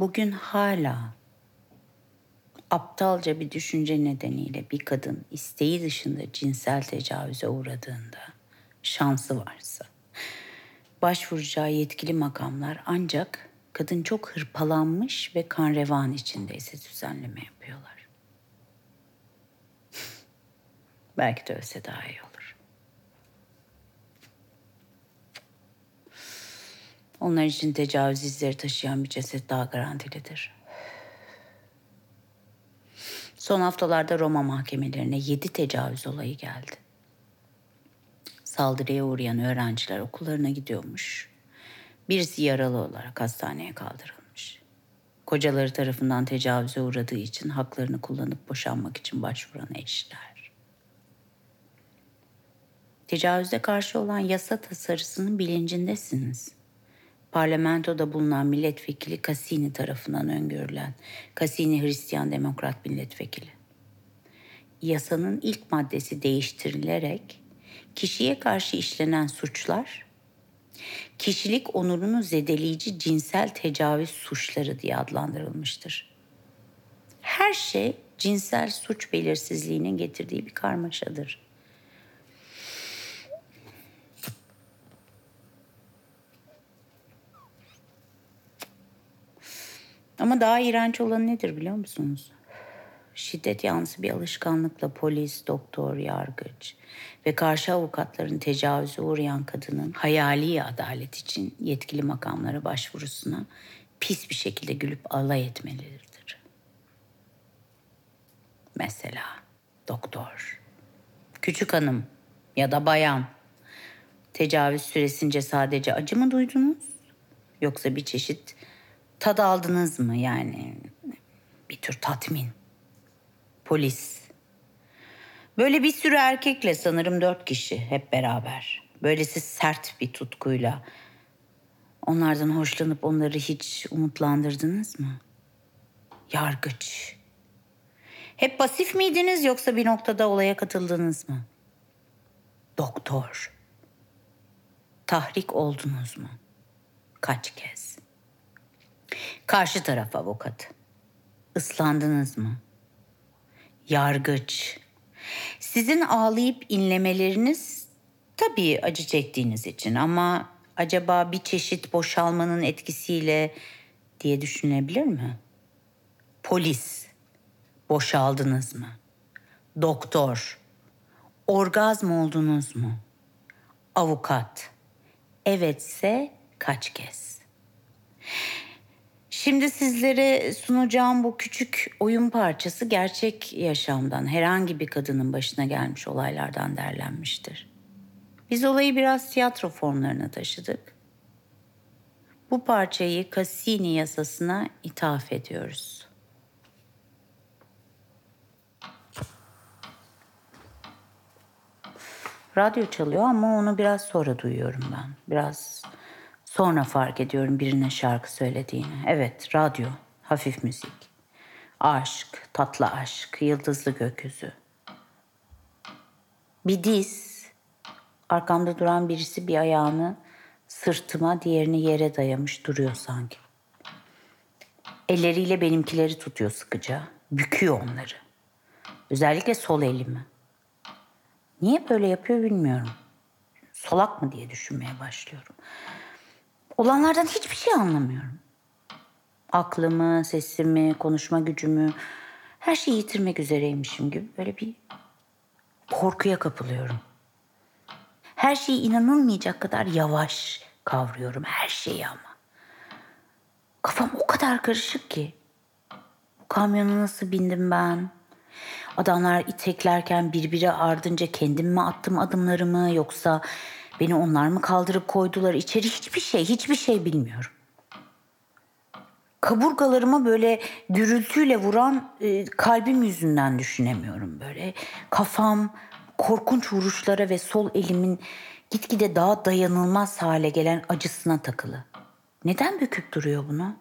bugün hala aptalca bir düşünce nedeniyle bir kadın isteği dışında cinsel tecavüze uğradığında şansı varsa başvuracağı yetkili makamlar ancak kadın çok hırpalanmış ve kan revan içindeyse düzenleme yapıyorlar. Belki de ölse daha iyi olur. Onlar için tecavüz izleri taşıyan bir ceset daha garantilidir. Son haftalarda Roma mahkemelerine yedi tecavüz olayı geldi. Saldırıya uğrayan öğrenciler okullarına gidiyormuş. Birisi yaralı olarak hastaneye kaldırılmış. Kocaları tarafından tecavüze uğradığı için haklarını kullanıp boşanmak için başvuran eşler. Tecavüze karşı olan yasa tasarısının bilincindesiniz. Parlamentoda bulunan milletvekili Cassini tarafından öngörülen Cassini Hristiyan Demokrat milletvekili. Yasanın ilk maddesi değiştirilerek kişiye karşı işlenen suçlar kişilik onurunu zedeleyici cinsel tecavüz suçları diye adlandırılmıştır. Her şey cinsel suç belirsizliğinin getirdiği bir karmaşadır. Ama daha iğrenç olan nedir biliyor musunuz? Şiddet yanlısı bir alışkanlıkla polis, doktor, yargıç ve karşı avukatların tecavüze uğrayan kadının hayali adalet için yetkili makamlara başvurusuna pis bir şekilde gülüp alay etmeleridir. Mesela doktor, küçük hanım ya da bayan tecavüz süresince sadece acı mı duydunuz? Yoksa bir çeşit tad aldınız mı yani bir tür tatmin? Polis. Böyle bir sürü erkekle sanırım dört kişi hep beraber. Böylesi sert bir tutkuyla. Onlardan hoşlanıp onları hiç umutlandırdınız mı? Yargıç. Hep pasif miydiniz yoksa bir noktada olaya katıldınız mı? Doktor. Tahrik oldunuz mu? Kaç kez? Karşı taraf avukatı. Islandınız mı? Yargıç. Sizin ağlayıp inlemeleriniz tabii acı çektiğiniz için ama acaba bir çeşit boşalmanın etkisiyle diye düşünülebilir mi? Polis. Boşaldınız mı? Doktor. Orgazm oldunuz mu? Avukat. Evetse kaç kez? Şimdi sizlere sunacağım bu küçük oyun parçası gerçek yaşamdan, herhangi bir kadının başına gelmiş olaylardan derlenmiştir. Biz olayı biraz tiyatro formlarına taşıdık. Bu parçayı Cassini yasasına ithaf ediyoruz. Radyo çalıyor ama onu biraz sonra duyuyorum ben. Biraz Sonra fark ediyorum birine şarkı söylediğini. Evet, radyo, hafif müzik. Aşk, tatlı aşk, yıldızlı gökyüzü. Bir diz, arkamda duran birisi bir ayağını sırtıma, diğerini yere dayamış duruyor sanki. Elleriyle benimkileri tutuyor sıkıca, büküyor onları. Özellikle sol elimi. Niye böyle yapıyor bilmiyorum. Solak mı diye düşünmeye başlıyorum. Olanlardan hiçbir şey anlamıyorum. Aklımı, sesimi, konuşma gücümü her şeyi yitirmek üzereymişim gibi böyle bir korkuya kapılıyorum. Her şeyi inanılmayacak kadar yavaş kavruyorum her şeyi ama. Kafam o kadar karışık ki. Bu kamyona nasıl bindim ben? Adamlar iteklerken birbiri ardınca kendim mi attım adımlarımı yoksa Beni onlar mı kaldırıp koydular içeri hiçbir şey, hiçbir şey bilmiyorum. Kaburgalarıma böyle gürültüyle vuran e, kalbim yüzünden düşünemiyorum böyle. Kafam korkunç vuruşlara ve sol elimin gitgide daha dayanılmaz hale gelen acısına takılı. Neden büküp duruyor bunu?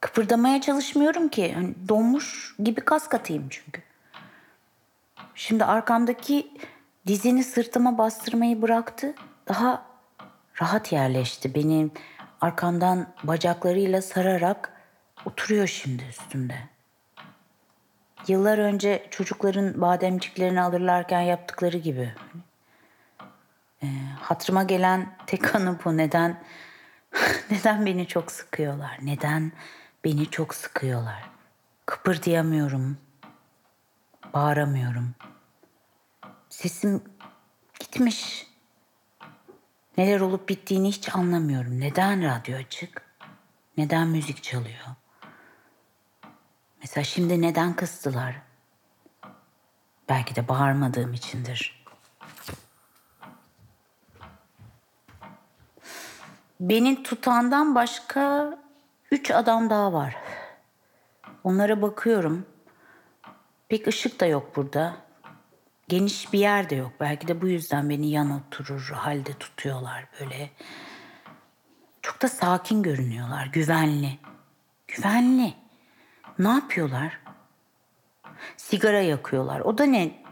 Kıpırdamaya çalışmıyorum ki. Hani donmuş gibi kas katayım çünkü. Şimdi arkamdaki Dizini sırtıma bastırmayı bıraktı. Daha rahat yerleşti. Beni arkamdan bacaklarıyla sararak Oturuyor şimdi üstümde. Yıllar önce çocukların bademciklerini alırlarken yaptıkları gibi. E, hatırıma gelen tek anı bu. Neden neden beni çok sıkıyorlar? Neden beni çok sıkıyorlar? Kıpırdayamıyorum. Bağıramıyorum. Sesim gitmiş. Neler olup bittiğini hiç anlamıyorum. Neden radyo açık? Neden müzik çalıyor? Mesela şimdi neden kıstılar? Belki de bağırmadığım içindir. Beni tutandan başka üç adam daha var. Onlara bakıyorum. Pek ışık da yok burada. Geniş bir yer de yok. Belki de bu yüzden beni yan oturur halde tutuyorlar böyle. Çok da sakin görünüyorlar, güvenli. Güvenli. Ne yapıyorlar? Sigara yakıyorlar. O da ne?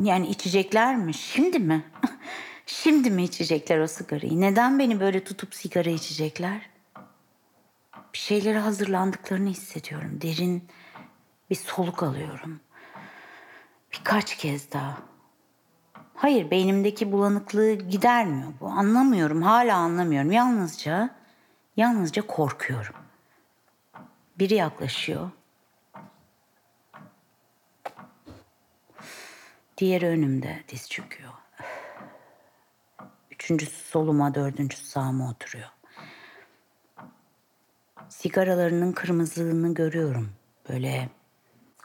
Yani içecekler mi? Şimdi mi? Şimdi mi içecekler o sigarayı? Neden beni böyle tutup sigara içecekler? Bir şeylere hazırlandıklarını hissediyorum. Derin bir soluk alıyorum. Birkaç kez daha. Hayır, beynimdeki bulanıklığı gidermiyor bu. Anlamıyorum, hala anlamıyorum. Yalnızca, yalnızca korkuyorum. Biri yaklaşıyor. Diğeri önümde diz çöküyor. Üçüncüsü soluma, dördüncüsü sağıma oturuyor. Sigaralarının kırmızılığını görüyorum. Böyle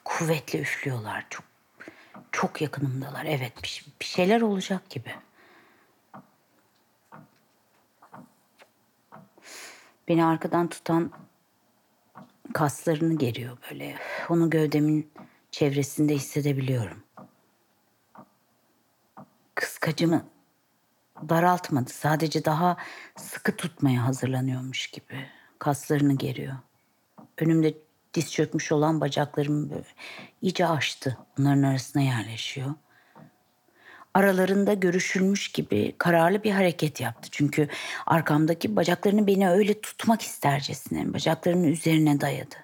kuvvetli üflüyorlar. Çok çok yakınımdalar. Evet bir, bir şeyler olacak gibi. Beni arkadan tutan kaslarını geriyor böyle. Onu gövdemin çevresinde hissedebiliyorum. Kıskacımı daraltmadı. Sadece daha sıkı tutmaya hazırlanıyormuş gibi. Kaslarını geriyor. Önümde diz çökmüş olan bacaklarımı iyice açtı. Onların arasına yerleşiyor. Aralarında görüşülmüş gibi kararlı bir hareket yaptı. Çünkü arkamdaki bacaklarını beni öyle tutmak istercesine bacaklarının üzerine dayadı.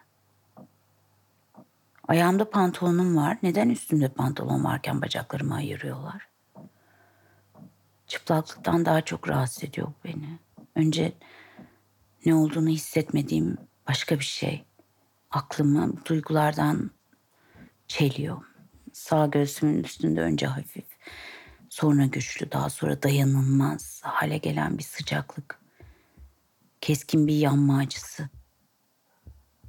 Ayağımda pantolonum var. Neden üstümde pantolon varken bacaklarımı ayırıyorlar? Çıplaklıktan daha çok rahatsız ediyor beni. Önce ne olduğunu hissetmediğim başka bir şey aklımı duygulardan çeliyor. Sağ göğsümün üstünde önce hafif, sonra güçlü, daha sonra dayanılmaz hale gelen bir sıcaklık. Keskin bir yanma acısı.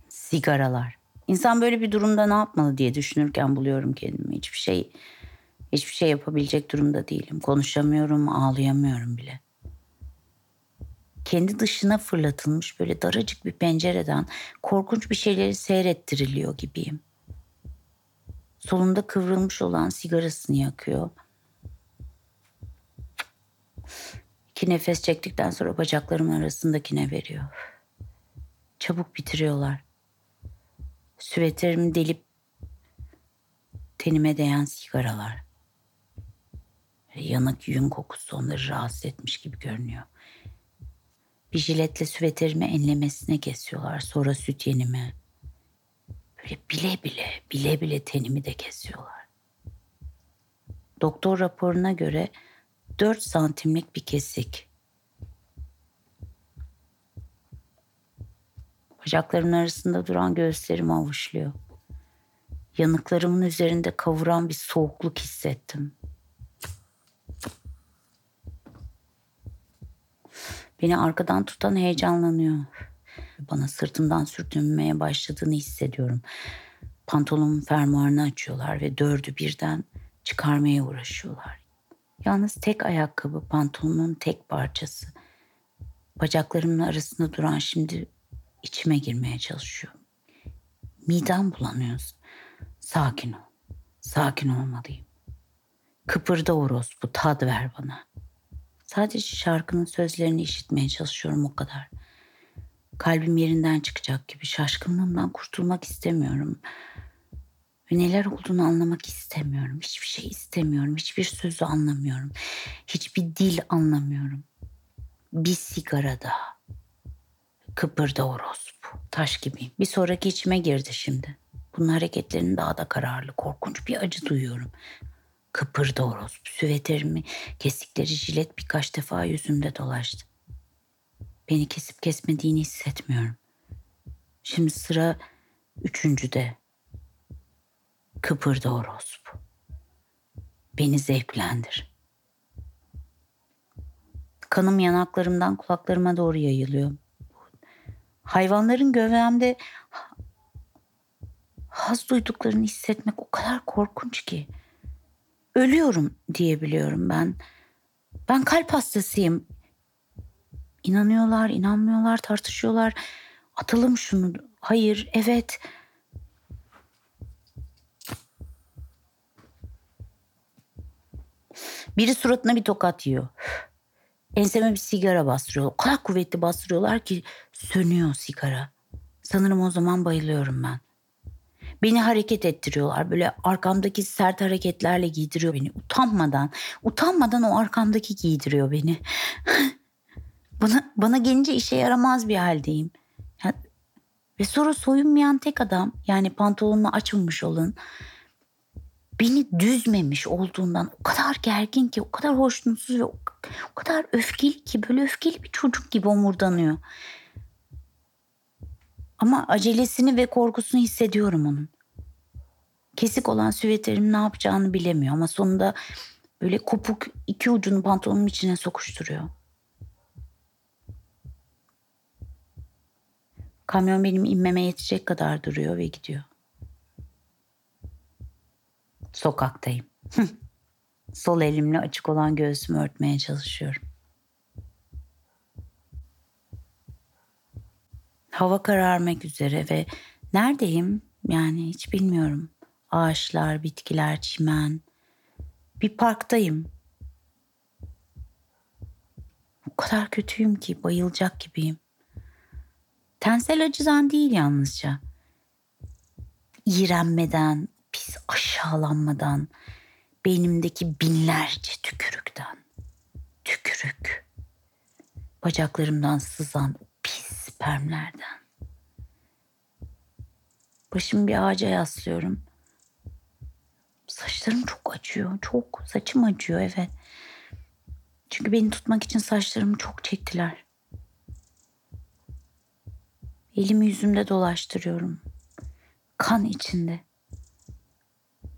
Sigaralar. İnsan böyle bir durumda ne yapmalı diye düşünürken buluyorum kendimi. Hiçbir şey hiçbir şey yapabilecek durumda değilim. Konuşamıyorum, ağlayamıyorum bile kendi dışına fırlatılmış böyle daracık bir pencereden korkunç bir şeyleri seyrettiriliyor gibiyim. Solunda kıvrılmış olan sigarasını yakıyor. İki nefes çektikten sonra bacaklarımın arasındakine veriyor. Çabuk bitiriyorlar. Süveterimi delip tenime değen sigaralar. Yanık yün kokusu onları rahatsız etmiş gibi görünüyor. Bir jiletle süveterimi enlemesine kesiyorlar. Sonra süt yenimi. Böyle bile bile, bile bile tenimi de kesiyorlar. Doktor raporuna göre 4 santimlik bir kesik. Bacaklarımın arasında duran göğüslerimi avuçluyor. Yanıklarımın üzerinde kavuran bir soğukluk hissettim. Beni arkadan tutan heyecanlanıyor. Bana sırtımdan sürtünmeye başladığını hissediyorum. Pantolonumun fermuarını açıyorlar ve dördü birden çıkarmaya uğraşıyorlar. Yalnız tek ayakkabı pantolonun tek parçası. Bacaklarımın arasında duran şimdi içime girmeye çalışıyor. Midem bulanıyor. Sakin ol. Sakin olmalıyım. Kıpırda orospu tad ver bana. Sadece şarkının sözlerini işitmeye çalışıyorum o kadar. Kalbim yerinden çıkacak gibi şaşkınlığımdan kurtulmak istemiyorum. Ve neler olduğunu anlamak istemiyorum. Hiçbir şey istemiyorum. Hiçbir sözü anlamıyorum. Hiçbir dil anlamıyorum. Bir sigara daha. Kıpırda orospu. Taş gibiyim. Bir sonraki içime girdi şimdi. Bunun hareketlerinin daha da kararlı, korkunç bir acı duyuyorum. Kıpırdı orospu. Süveterimi, kestikleri jilet birkaç defa yüzümde dolaştı. Beni kesip kesmediğini hissetmiyorum. Şimdi sıra üçüncüde. Kıpırdı orospu. Beni zevklendir. Kanım yanaklarımdan kulaklarıma doğru yayılıyor. Hayvanların gövdemde haz duyduklarını hissetmek o kadar korkunç ki. Ölüyorum diyebiliyorum ben. Ben kalp hastasıyım. İnanıyorlar, inanmıyorlar, tartışıyorlar. Atalım şunu. Hayır, evet. Biri suratına bir tokat yiyor. Enseme bir sigara bastırıyor. O kadar kuvvetli bastırıyorlar ki sönüyor sigara. Sanırım o zaman bayılıyorum ben. Beni hareket ettiriyorlar. Böyle arkamdaki sert hareketlerle giydiriyor beni. Utanmadan, utanmadan o arkamdaki giydiriyor beni. bana, bana gelince işe yaramaz bir haldeyim. Ve sonra soyunmayan tek adam yani pantolonunu açılmış olan beni düzmemiş olduğundan o kadar gergin ki, o kadar hoşnutsuz ve o kadar öfkeli ki böyle öfkeli bir çocuk gibi omurdanıyor. Ama acelesini ve korkusunu hissediyorum onun. Kesik olan süveterim ne yapacağını bilemiyor ama sonunda böyle kopuk iki ucunu pantolonun içine sokuşturuyor. Kamyon benim inmeme yetecek kadar duruyor ve gidiyor. Sokaktayım. Sol elimle açık olan göğsümü örtmeye çalışıyorum. Hava kararmak üzere ve neredeyim? Yani hiç bilmiyorum. Ağaçlar, bitkiler, çimen. Bir parktayım. O kadar kötüyüm ki bayılacak gibiyim. Tensel acıdan değil yalnızca. İğrenmeden, pis aşağılanmadan, beynimdeki binlerce tükürükten. Tükürük. Bacaklarımdan sızan o spermlerden. Başımı bir ağaca yaslıyorum. Saçlarım çok acıyor. Çok. Saçım acıyor evet. Çünkü beni tutmak için saçlarımı çok çektiler. Elimi yüzümde dolaştırıyorum. Kan içinde.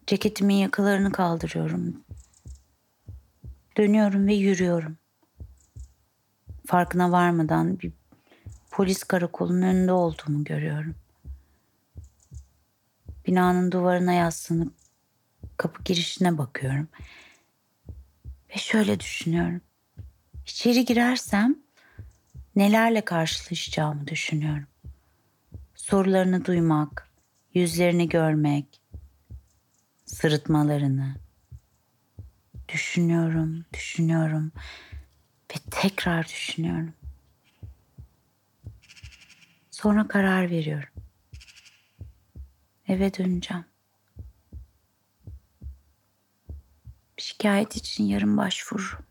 Ceketimin yakalarını kaldırıyorum. Dönüyorum ve yürüyorum. Farkına varmadan bir polis karakolunun önünde olduğumu görüyorum. Binanın duvarına yaslanıp kapı girişine bakıyorum. Ve şöyle düşünüyorum. İçeri girersem nelerle karşılaşacağımı düşünüyorum. Sorularını duymak, yüzlerini görmek, sırıtmalarını düşünüyorum, düşünüyorum ve tekrar düşünüyorum. Sonra karar veriyorum. Eve döneceğim. Şikayet için yarın başvururum.